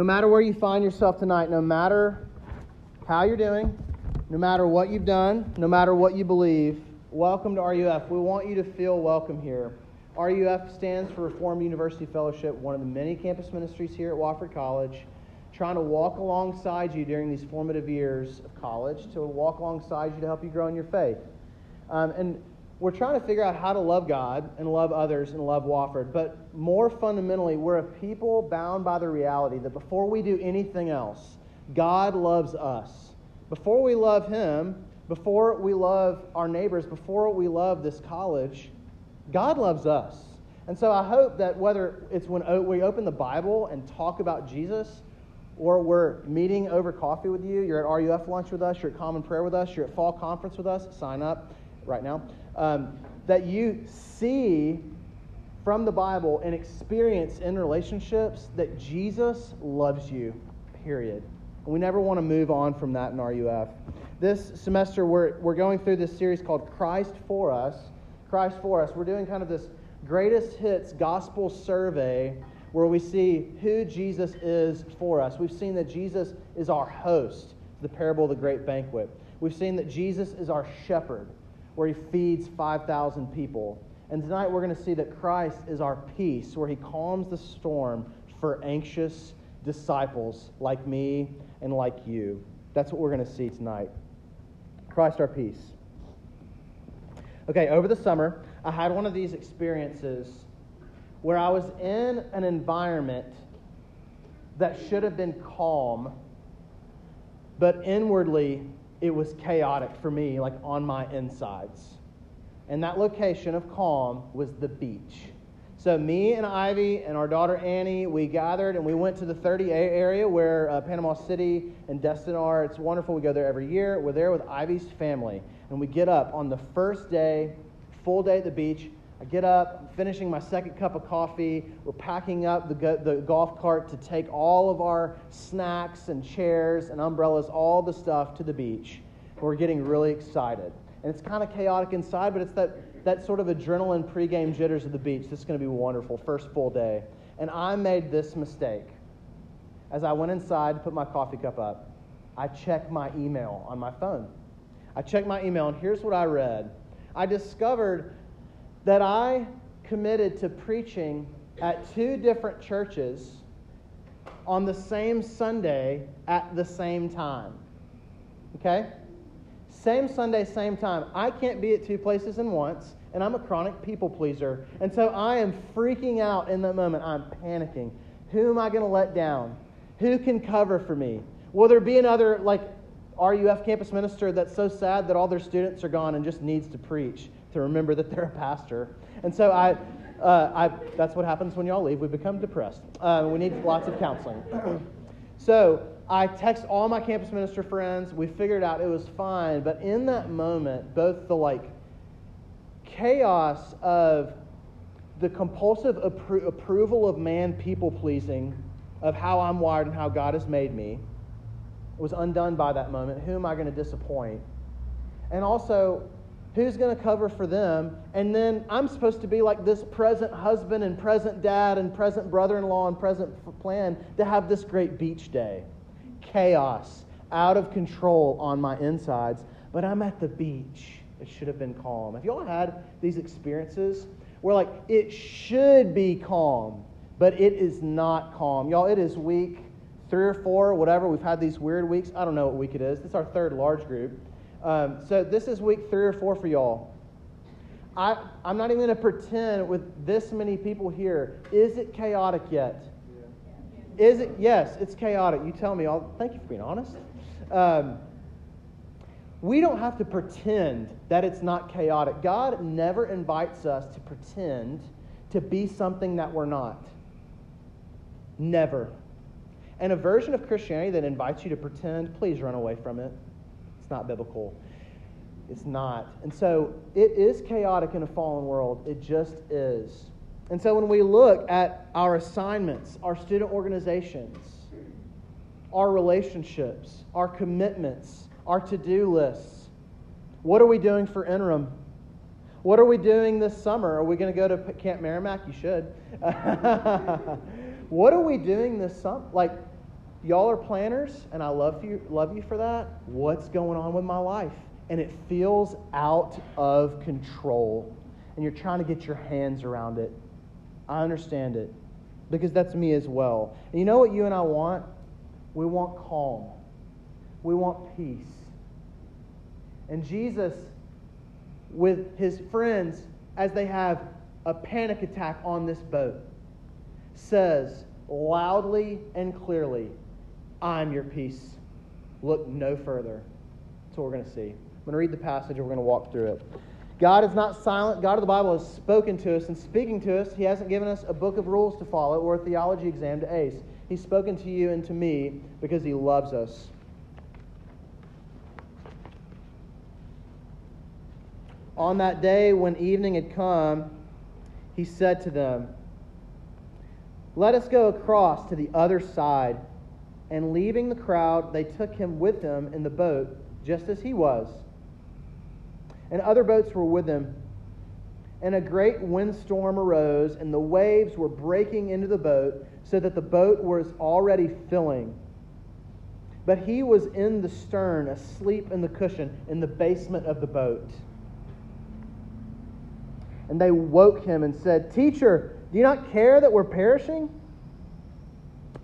no matter where you find yourself tonight, no matter how you're doing, no matter what you've done, no matter what you believe, welcome to RUF. We want you to feel welcome here. RUF stands for Reformed University Fellowship, one of the many campus ministries here at Wofford College, trying to walk alongside you during these formative years of college, to walk alongside you to help you grow in your faith. Um, and we're trying to figure out how to love God and love others and love Wofford. But more fundamentally, we're a people bound by the reality that before we do anything else, God loves us. Before we love Him, before we love our neighbors, before we love this college, God loves us. And so I hope that whether it's when we open the Bible and talk about Jesus, or we're meeting over coffee with you, you're at RUF lunch with us, you're at Common Prayer with us, you're at Fall Conference with us, sign up right now um, that you see from the Bible and experience in relationships that Jesus loves you, period. And we never want to move on from that in RUF. This semester, we're, we're going through this series called Christ for Us. Christ for Us. We're doing kind of this greatest hits gospel survey where we see who Jesus is for us. We've seen that Jesus is our host, the parable of the great banquet. We've seen that Jesus is our shepherd where he feeds 5,000 people. And tonight we're going to see that Christ is our peace, where he calms the storm for anxious disciples like me and like you. That's what we're going to see tonight. Christ our peace. Okay, over the summer, I had one of these experiences where I was in an environment that should have been calm, but inwardly it was chaotic for me, like on my insides. And that location of calm was the beach. So, me and Ivy and our daughter Annie, we gathered and we went to the 30A area where uh, Panama City and Destin are. It's wonderful. We go there every year. We're there with Ivy's family. And we get up on the first day, full day at the beach. I get up, I'm finishing my second cup of coffee. We're packing up the, the golf cart to take all of our snacks and chairs and umbrellas, all the stuff to the beach. We're getting really excited. And it's kind of chaotic inside, but it's that, that sort of adrenaline pregame jitters of the beach. This is going to be wonderful. First full day. And I made this mistake. As I went inside to put my coffee cup up, I checked my email on my phone. I checked my email, and here's what I read. I discovered that I committed to preaching at two different churches on the same Sunday at the same time. Okay? Same Sunday, same time. I can't be at two places in once, and I'm a chronic people pleaser. And so I am freaking out in that moment. I'm panicking. Who am I going to let down? Who can cover for me? Will there be another, like, RUF campus minister that's so sad that all their students are gone and just needs to preach? To remember that they're a pastor. And so I, uh, I that's what happens when y'all leave. We become depressed. Uh, we need lots of counseling. so I text all my campus minister friends. We figured out it was fine. But in that moment, both the like chaos of the compulsive appro- approval of man people pleasing, of how I'm wired and how God has made me, was undone by that moment. Who am I going to disappoint? And also, Who's going to cover for them? And then I'm supposed to be like this present husband and present dad and present brother in law and present plan to have this great beach day. Chaos, out of control on my insides, but I'm at the beach. It should have been calm. Have you all had these experiences where, like, it should be calm, but it is not calm? Y'all, it is week three or four, whatever. We've had these weird weeks. I don't know what week it is. It's our third large group. Um, so this is week three or four for y'all. I, I'm not even going to pretend with this many people here. Is it chaotic yet? Yeah. Is it? Yes, it's chaotic. You tell me. I'll, thank you for being honest. Um, we don't have to pretend that it's not chaotic. God never invites us to pretend to be something that we're not. Never. And a version of Christianity that invites you to pretend, please run away from it not biblical. It's not. And so it is chaotic in a fallen world. It just is. And so when we look at our assignments, our student organizations, our relationships, our commitments, our to do lists, what are we doing for interim? What are we doing this summer? Are we going to go to Camp Merrimack? You should. what are we doing this summer? Like, y'all are planners, and I love you, love you for that. What's going on with my life? And it feels out of control, and you're trying to get your hands around it. I understand it because that's me as well. And you know what you and I want? We want calm, we want peace. And Jesus, with his friends, as they have a panic attack on this boat, says loudly and clearly, I'm your peace. Look no further. That's what we're going to see. I'm going to read the passage and we're going to walk through it. God is not silent. God of the Bible has spoken to us, and speaking to us, He hasn't given us a book of rules to follow or a theology exam to ace. He's spoken to you and to me because He loves us. On that day when evening had come, He said to them, Let us go across to the other side. And leaving the crowd, they took him with them in the boat, just as he was and other boats were with him. And a great windstorm arose, and the waves were breaking into the boat, so that the boat was already filling. But he was in the stern, asleep in the cushion, in the basement of the boat. And they woke him and said, Teacher, do you not care that we're perishing?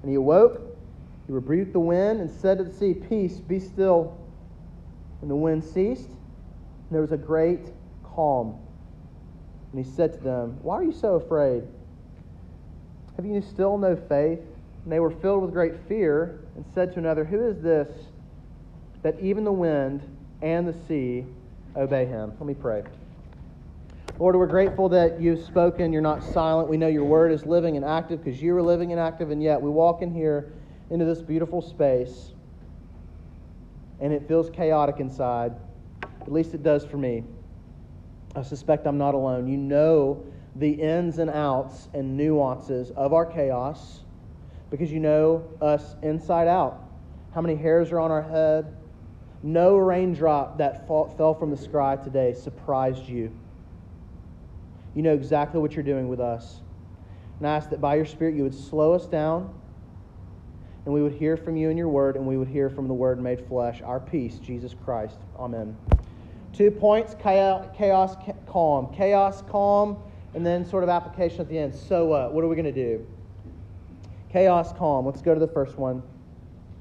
And he awoke, he rebuked the wind, and said to the sea, Peace, be still. And the wind ceased and there was a great calm. And he said to them, Why are you so afraid? Have you still no faith? And they were filled with great fear and said to another, Who is this that even the wind and the sea obey him? Let me pray. Lord, we're grateful that you've spoken. You're not silent. We know your word is living and active because you are living and active, and yet we walk in here into this beautiful space, and it feels chaotic inside. At least it does for me. I suspect I'm not alone. You know the ins and outs and nuances of our chaos because you know us inside out. How many hairs are on our head? No raindrop that fell from the sky today surprised you. You know exactly what you're doing with us. And I ask that by your Spirit you would slow us down and we would hear from you in your word and we would hear from the word made flesh, our peace, Jesus Christ. Amen. Two points chaos, calm. Chaos, calm, and then sort of application at the end. So, what are we going to do? Chaos, calm. Let's go to the first one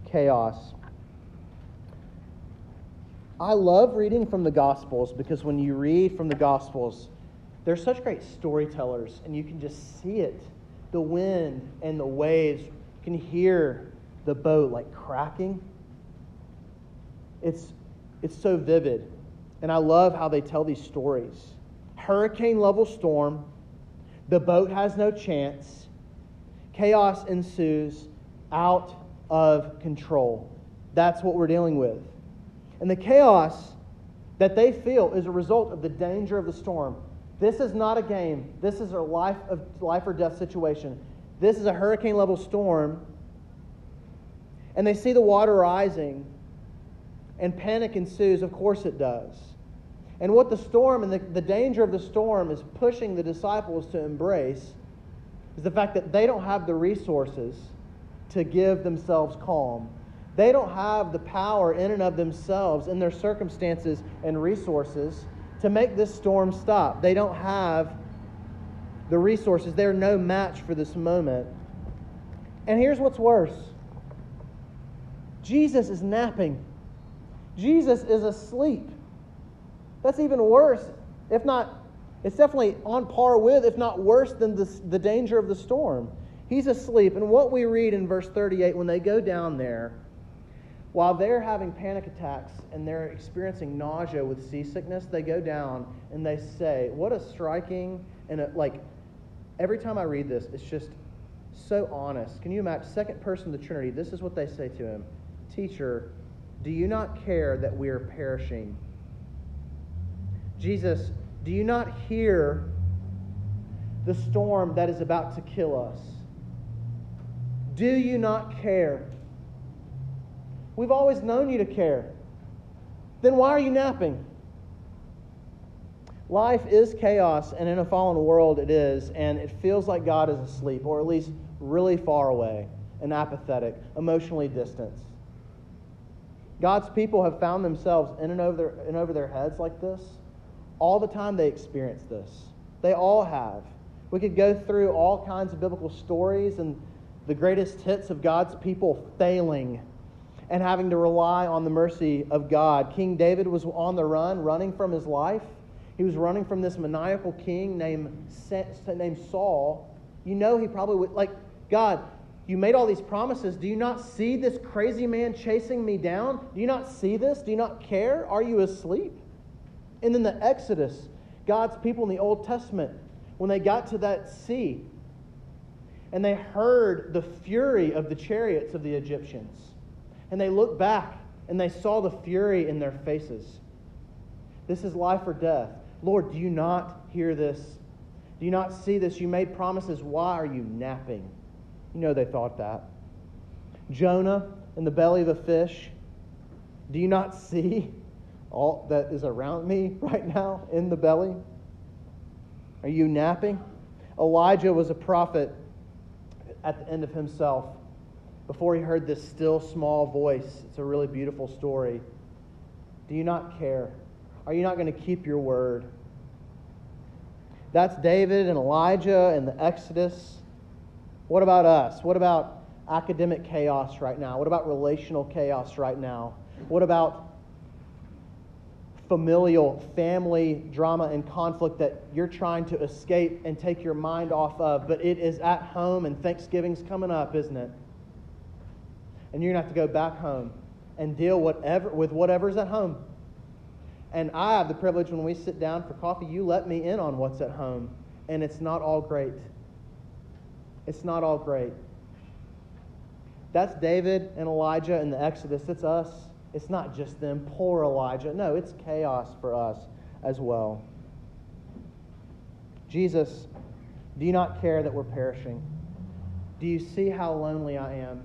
chaos. I love reading from the Gospels because when you read from the Gospels, they're such great storytellers, and you can just see it the wind and the waves. You can hear the boat like cracking. It's, it's so vivid. And I love how they tell these stories. Hurricane level storm, the boat has no chance, chaos ensues out of control. That's what we're dealing with. And the chaos that they feel is a result of the danger of the storm. This is not a game. This is a life of life or death situation. This is a hurricane level storm. And they see the water rising and panic ensues. Of course it does. And what the storm and the, the danger of the storm is pushing the disciples to embrace is the fact that they don't have the resources to give themselves calm. They don't have the power in and of themselves, in their circumstances and resources, to make this storm stop. They don't have the resources. They're no match for this moment. And here's what's worse Jesus is napping, Jesus is asleep. That's even worse, if not, it's definitely on par with, if not worse than the, the danger of the storm. He's asleep. And what we read in verse 38, when they go down there, while they're having panic attacks and they're experiencing nausea with seasickness, they go down and they say, What a striking and a, like, every time I read this, it's just so honest. Can you imagine? Second person of the Trinity, this is what they say to him Teacher, do you not care that we are perishing? Jesus, do you not hear the storm that is about to kill us? Do you not care? We've always known you to care. Then why are you napping? Life is chaos, and in a fallen world it is, and it feels like God is asleep, or at least really far away. and apathetic, emotionally distanced. God's people have found themselves in and over their, in over their heads like this. All the time they experience this. They all have. We could go through all kinds of biblical stories and the greatest hits of God's people failing and having to rely on the mercy of God. King David was on the run, running from his life. He was running from this maniacal king named, named Saul. You know, he probably would, like, God, you made all these promises. Do you not see this crazy man chasing me down? Do you not see this? Do you not care? Are you asleep? And then the Exodus, God's people in the Old Testament, when they got to that sea and they heard the fury of the chariots of the Egyptians, and they looked back and they saw the fury in their faces. This is life or death. Lord, do you not hear this? Do you not see this? You made promises. Why are you napping? You know they thought that. Jonah in the belly of a fish. Do you not see all that is around me right now in the belly? Are you napping? Elijah was a prophet at the end of himself before he heard this still small voice. It's a really beautiful story. Do you not care? Are you not going to keep your word? That's David and Elijah and the Exodus. What about us? What about academic chaos right now? What about relational chaos right now? What about familial, family drama and conflict that you're trying to escape and take your mind off of, but it is at home and Thanksgiving's coming up, isn't it? And you're going to have to go back home and deal whatever, with whatever's at home. And I have the privilege when we sit down for coffee, you let me in on what's at home. And it's not all great. It's not all great. That's David and Elijah in the Exodus. It's us. It's not just them. Poor Elijah. No, it's chaos for us as well. Jesus, do you not care that we're perishing? Do you see how lonely I am?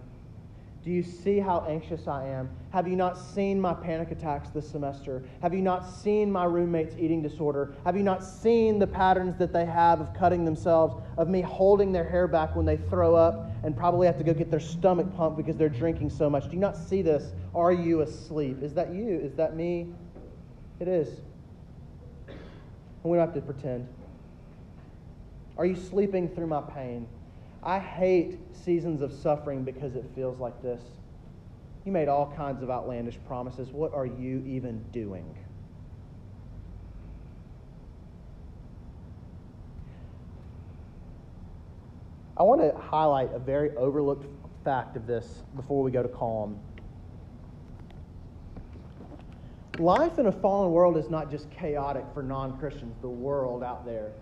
Do you see how anxious I am? Have you not seen my panic attacks this semester? Have you not seen my roommate's eating disorder? Have you not seen the patterns that they have of cutting themselves, of me holding their hair back when they throw up and probably have to go get their stomach pumped because they're drinking so much? Do you not see this? Are you asleep? Is that you? Is that me? It is. And we don't have to pretend. Are you sleeping through my pain? I hate seasons of suffering because it feels like this. You made all kinds of outlandish promises. What are you even doing? I want to highlight a very overlooked fact of this before we go to calm. Life in a fallen world is not just chaotic for non Christians, the world out there.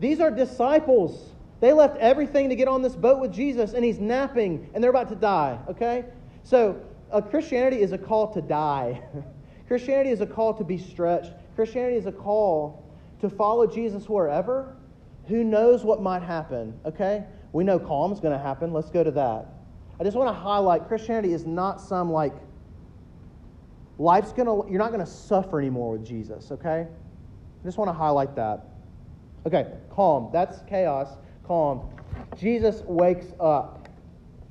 These are disciples. They left everything to get on this boat with Jesus, and he's napping, and they're about to die, okay? So, uh, Christianity is a call to die. Christianity is a call to be stretched. Christianity is a call to follow Jesus wherever. Who knows what might happen, okay? We know calm is going to happen. Let's go to that. I just want to highlight Christianity is not some like life's going to, you're not going to suffer anymore with Jesus, okay? I just want to highlight that. Okay, calm. That's chaos calm. Jesus wakes up.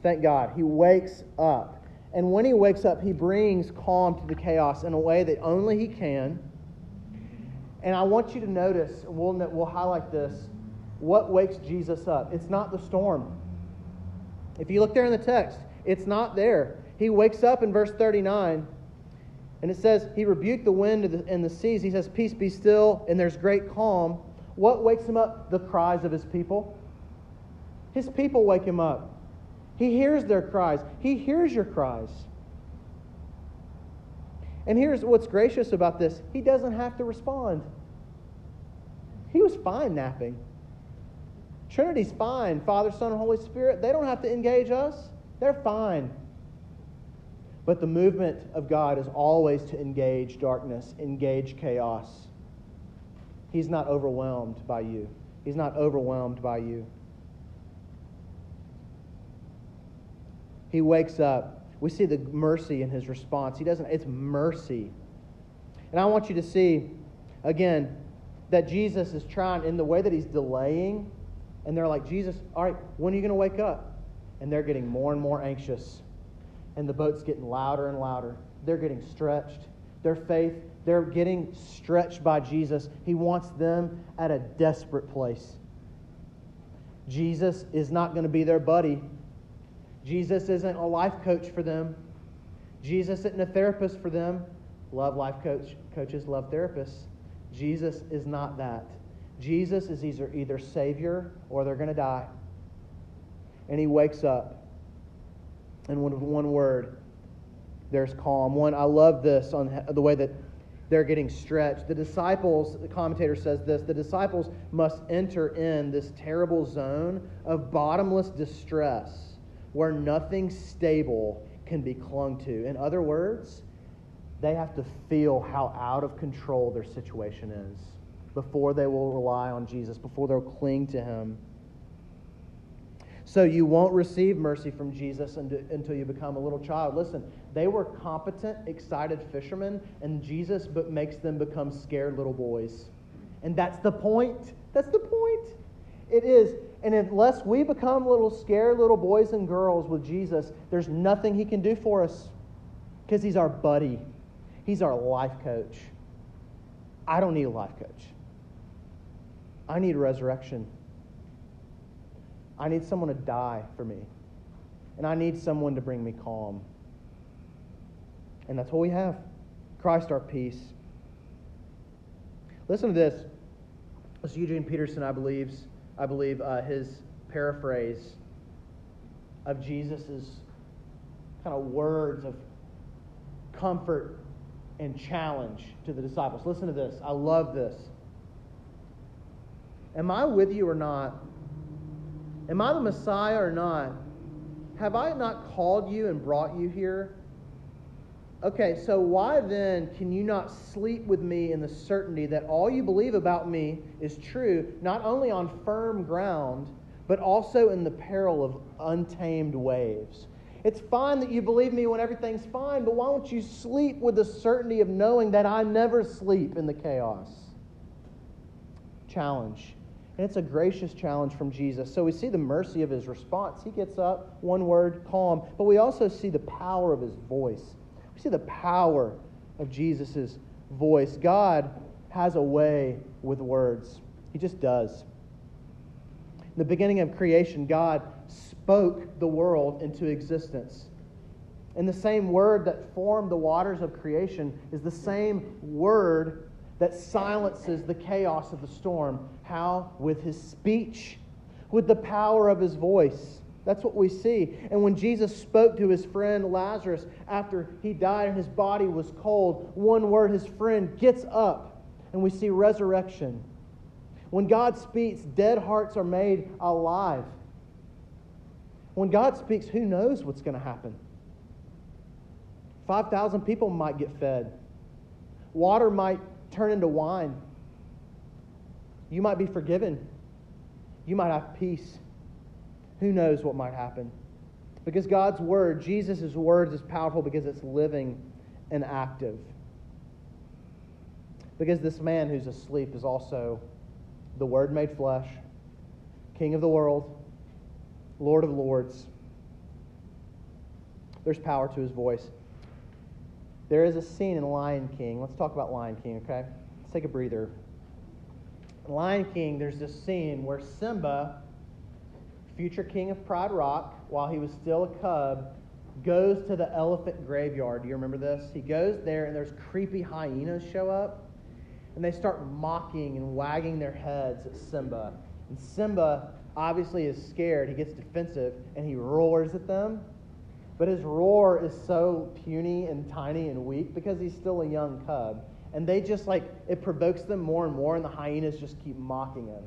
Thank God. He wakes up. And when he wakes up, he brings calm to the chaos in a way that only he can. And I want you to notice, we'll, we'll highlight this, what wakes Jesus up. It's not the storm. If you look there in the text, it's not there. He wakes up in verse 39, and it says, He rebuked the wind and the seas. He says, Peace be still, and there's great calm. What wakes him up? The cries of his people. His people wake him up. He hears their cries. He hears your cries. And here's what's gracious about this He doesn't have to respond. He was fine napping. Trinity's fine. Father, Son, and Holy Spirit, they don't have to engage us. They're fine. But the movement of God is always to engage darkness, engage chaos. He's not overwhelmed by you. He's not overwhelmed by you. He wakes up. We see the mercy in his response. He doesn't, it's mercy. And I want you to see, again, that Jesus is trying, in the way that he's delaying, and they're like, Jesus, all right, when are you going to wake up? and they're getting more and more anxious. And the boat's getting louder and louder. They're getting stretched. Their faith, they're getting stretched by Jesus. He wants them at a desperate place. Jesus is not going to be their buddy. Jesus isn't a life coach for them. Jesus isn't a therapist for them. Love life coach, coaches, love therapists. Jesus is not that. Jesus is either, either Savior or they're going to die. And he wakes up. And one, one word, there's calm. One, I love this on the way that they're getting stretched. The disciples, the commentator says this the disciples must enter in this terrible zone of bottomless distress where nothing stable can be clung to. In other words, they have to feel how out of control their situation is before they will rely on Jesus, before they'll cling to Him. So you won't receive mercy from Jesus until you become a little child. Listen, they were competent, excited fishermen, and Jesus makes them become scared little boys. And that's the point. That's the point. It is. And unless we become little scared little boys and girls with Jesus, there's nothing he can do for us because he's our buddy. He's our life coach. I don't need a life coach. I need a resurrection. I need someone to die for me. And I need someone to bring me calm. And that's what we have Christ our peace. Listen to this. This is Eugene Peterson, I believe, I believe uh, his paraphrase of Jesus' kind of words of comfort and challenge to the disciples. Listen to this. I love this. Am I with you or not? Am I the Messiah or not? Have I not called you and brought you here? Okay, so why then can you not sleep with me in the certainty that all you believe about me is true, not only on firm ground, but also in the peril of untamed waves? It's fine that you believe me when everything's fine, but why don't you sleep with the certainty of knowing that I never sleep in the chaos? Challenge. And it's a gracious challenge from Jesus. So we see the mercy of his response. He gets up, one word, calm. But we also see the power of his voice. We see the power of Jesus' voice. God has a way with words, He just does. In the beginning of creation, God spoke the world into existence. And the same word that formed the waters of creation is the same word that silences the chaos of the storm. How? With his speech, with the power of his voice. That's what we see. And when Jesus spoke to his friend Lazarus after he died and his body was cold, one word, his friend gets up, and we see resurrection. When God speaks, dead hearts are made alive. When God speaks, who knows what's going to happen? 5,000 people might get fed. Water might turn into wine. You might be forgiven. You might have peace. Who knows what might happen? Because God's word, Jesus' words, is powerful because it's living and active. Because this man who's asleep is also the Word made flesh, King of the world, Lord of lords. There's power to his voice. There is a scene in Lion King. Let's talk about Lion King, okay? Let's take a breather. In Lion King, there's this scene where Simba future king of Pride Rock, while he was still a cub, goes to the elephant graveyard. Do you remember this? He goes there, and there's creepy hyenas show up, and they start mocking and wagging their heads at Simba. And Simba obviously is scared. He gets defensive, and he roars at them. But his roar is so puny and tiny and weak because he's still a young cub. And they just like, it provokes them more and more, and the hyenas just keep mocking him.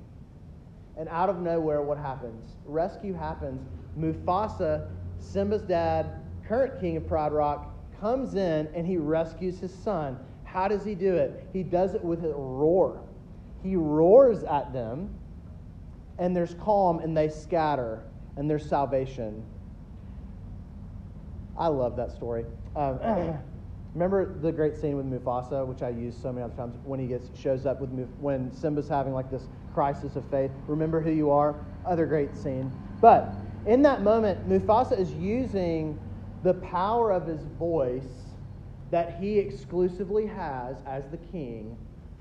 And out of nowhere, what happens? Rescue happens. Mufasa, Simba's dad, current king of Pride Rock, comes in and he rescues his son. How does he do it? He does it with a roar. He roars at them, and there's calm, and they scatter, and there's salvation. I love that story. Um, remember the great scene with Mufasa, which I use so many other times, when he gets shows up with Muf- when Simba's having like this crisis of faith. Remember who you are. Other great scene. But In that moment, Mufasa is using the power of his voice that he exclusively has as the king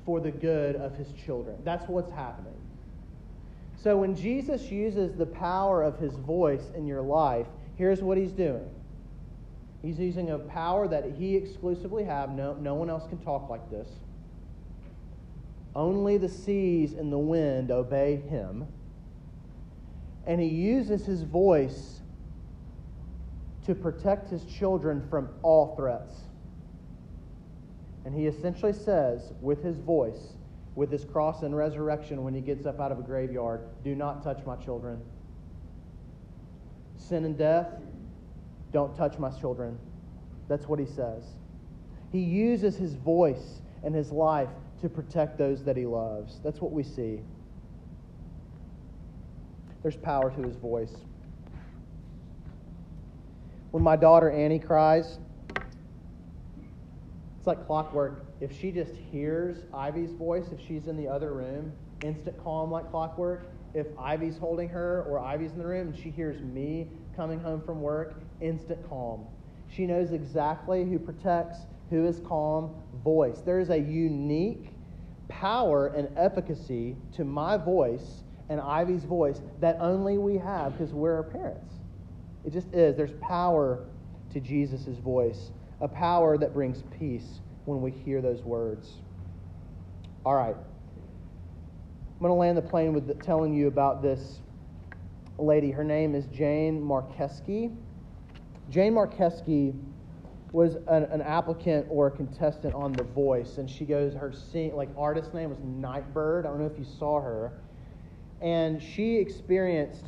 for the good of his children. That's what's happening. So when Jesus uses the power of his voice in your life, here's what he's doing. He's using a power that he exclusively have. No, no one else can talk like this. Only the seas and the wind obey him. And he uses his voice to protect his children from all threats. And he essentially says, with his voice, with his cross and resurrection, when he gets up out of a graveyard, do not touch my children. Sin and death, don't touch my children. That's what he says. He uses his voice and his life to protect those that he loves. That's what we see. There's power to his voice. When my daughter Annie cries, it's like clockwork. If she just hears Ivy's voice, if she's in the other room, instant calm like clockwork. If Ivy's holding her or Ivy's in the room and she hears me coming home from work, instant calm. She knows exactly who protects, who is calm, voice. There is a unique power and efficacy to my voice and Ivy's voice that only we have because we're parents. It just is. There's power to Jesus' voice, a power that brings peace when we hear those words. All right. I'm going to land the plane with the, telling you about this lady. Her name is Jane Marczewski. Jane Marczewski was an, an, applicant or a contestant on The Voice, and she goes, her sing, like artist name was Nightbird. I don't know if you saw her. And she experienced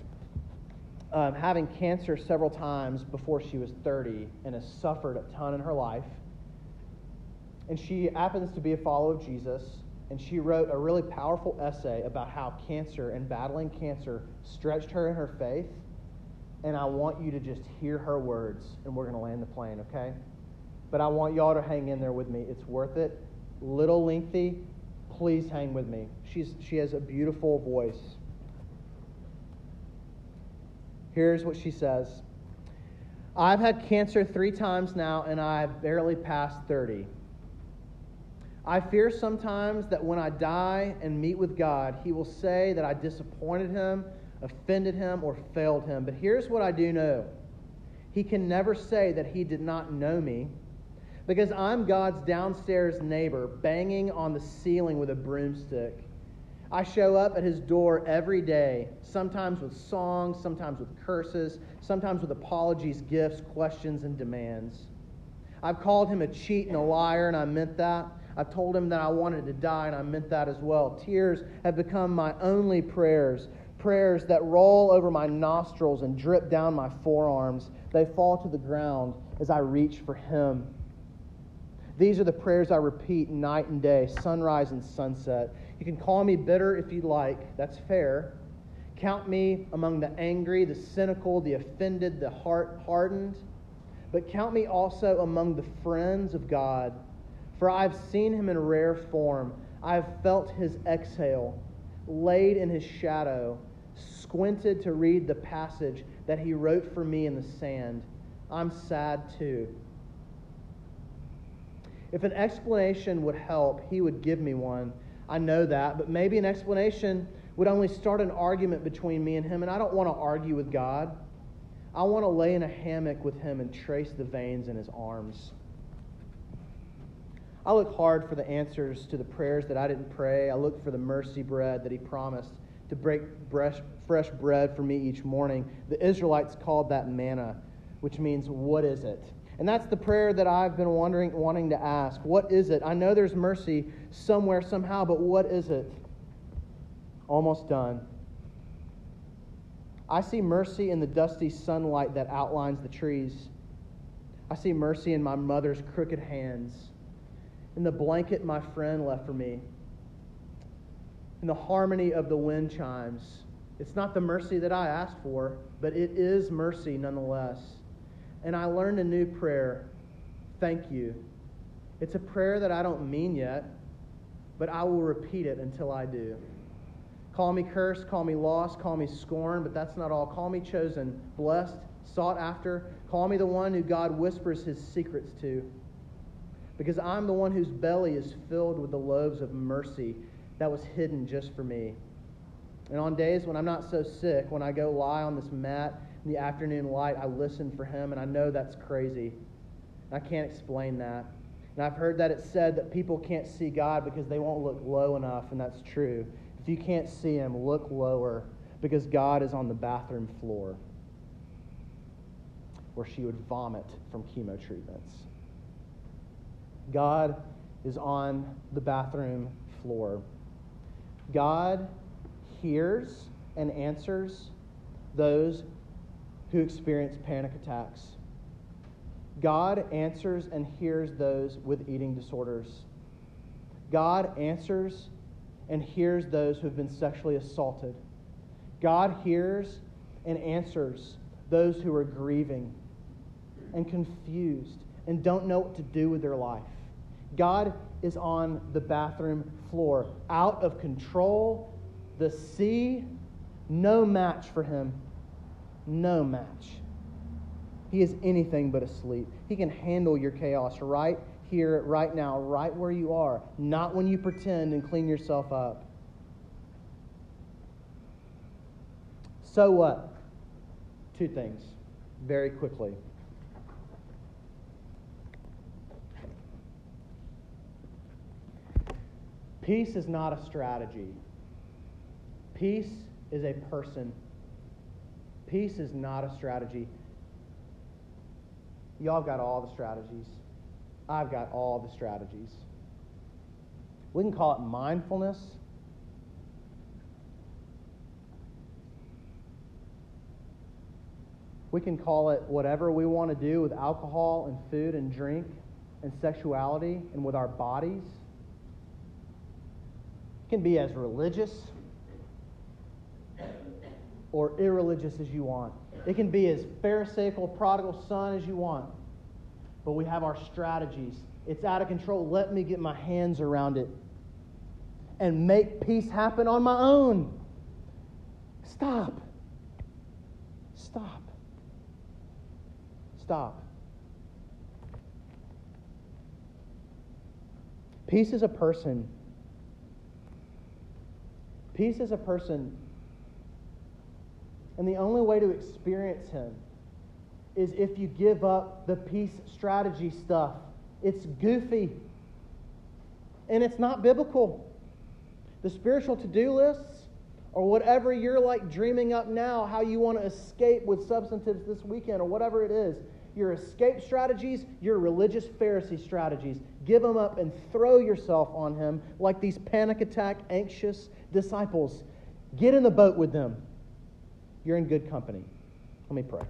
um, having cancer several times before she was 30 and has suffered a ton in her life. And she happens to be a follower of Jesus, and she wrote a really powerful essay about how cancer and battling cancer stretched her in her faith. And I want you to just hear her words, and we're going to land the plane, okay? But I want y'all to hang in there with me. It's worth it. Little lengthy. Please hang with me. She's, she has a beautiful voice. Here's what she says I've had cancer three times now, and I've barely passed 30. I fear sometimes that when I die and meet with God, He will say that I disappointed Him, offended Him, or failed Him. But here's what I do know He can never say that He did not know me because I'm God's downstairs neighbor banging on the ceiling with a broomstick. I show up at his door every day, sometimes with songs, sometimes with curses, sometimes with apologies, gifts, questions, and demands. I've called him a cheat and a liar, and I meant that. I've told him that I wanted to die, and I meant that as well. Tears have become my only prayers, prayers that roll over my nostrils and drip down my forearms. They fall to the ground as I reach for him. These are the prayers I repeat night and day, sunrise and sunset. You can call me bitter if you like, that's fair. Count me among the angry, the cynical, the offended, the heart hardened. But count me also among the friends of God for I have seen him in rare form. I have felt his exhale, laid in his shadow, squinted to read the passage that he wrote for me in the sand. I'm sad too. If an explanation would help, he would give me one. I know that, but maybe an explanation would only start an argument between me and him, and I don't want to argue with God. I want to lay in a hammock with him and trace the veins in his arms. I look hard for the answers to the prayers that I didn't pray. I look for the mercy bread that he promised to break fresh bread for me each morning. The Israelites called that manna, which means, What is it? And that's the prayer that I've been wondering, wanting to ask. What is it? I know there's mercy somewhere, somehow, but what is it? Almost done. I see mercy in the dusty sunlight that outlines the trees. I see mercy in my mother's crooked hands in the blanket my friend left for me, in the harmony of the wind chimes. It's not the mercy that I asked for, but it is mercy nonetheless. And I learned a new prayer thank you. It's a prayer that I don't mean yet, but I will repeat it until I do. Call me cursed, call me lost, call me scorned, but that's not all. Call me chosen, blessed, sought after. Call me the one who God whispers his secrets to. Because I'm the one whose belly is filled with the loaves of mercy that was hidden just for me. And on days when I'm not so sick, when I go lie on this mat in the afternoon light, I listen for him, and I know that's crazy. I can't explain that. And I've heard that it's said that people can't see God because they won't look low enough, and that's true. If you can't see him, look lower because God is on the bathroom floor where she would vomit from chemo treatments. God is on the bathroom floor. God hears and answers those who experience panic attacks. God answers and hears those with eating disorders. God answers and hears those who have been sexually assaulted. God hears and answers those who are grieving and confused and don't know what to do with their life. God is on the bathroom floor, out of control. The sea, no match for him. No match. He is anything but asleep. He can handle your chaos right here, right now, right where you are, not when you pretend and clean yourself up. So what? Two things, very quickly. Peace is not a strategy. Peace is a person. Peace is not a strategy. Y'all got all the strategies. I've got all the strategies. We can call it mindfulness. We can call it whatever we want to do with alcohol and food and drink and sexuality and with our bodies. It can be as religious or irreligious as you want. It can be as pharisaical, prodigal son as you want. But we have our strategies. It's out of control. Let me get my hands around it and make peace happen on my own. Stop. Stop. Stop. Peace is a person. Peace is a person and the only way to experience Him is if you give up the peace strategy stuff. It's goofy. And it's not biblical. The spiritual to do lists, or whatever you're like dreaming up now, how you want to escape with substantives this weekend, or whatever it is, your escape strategies, your religious Pharisee strategies, give them up and throw yourself on Him like these panic attack, anxious disciples. Get in the boat with them you're in good company. Let me pray.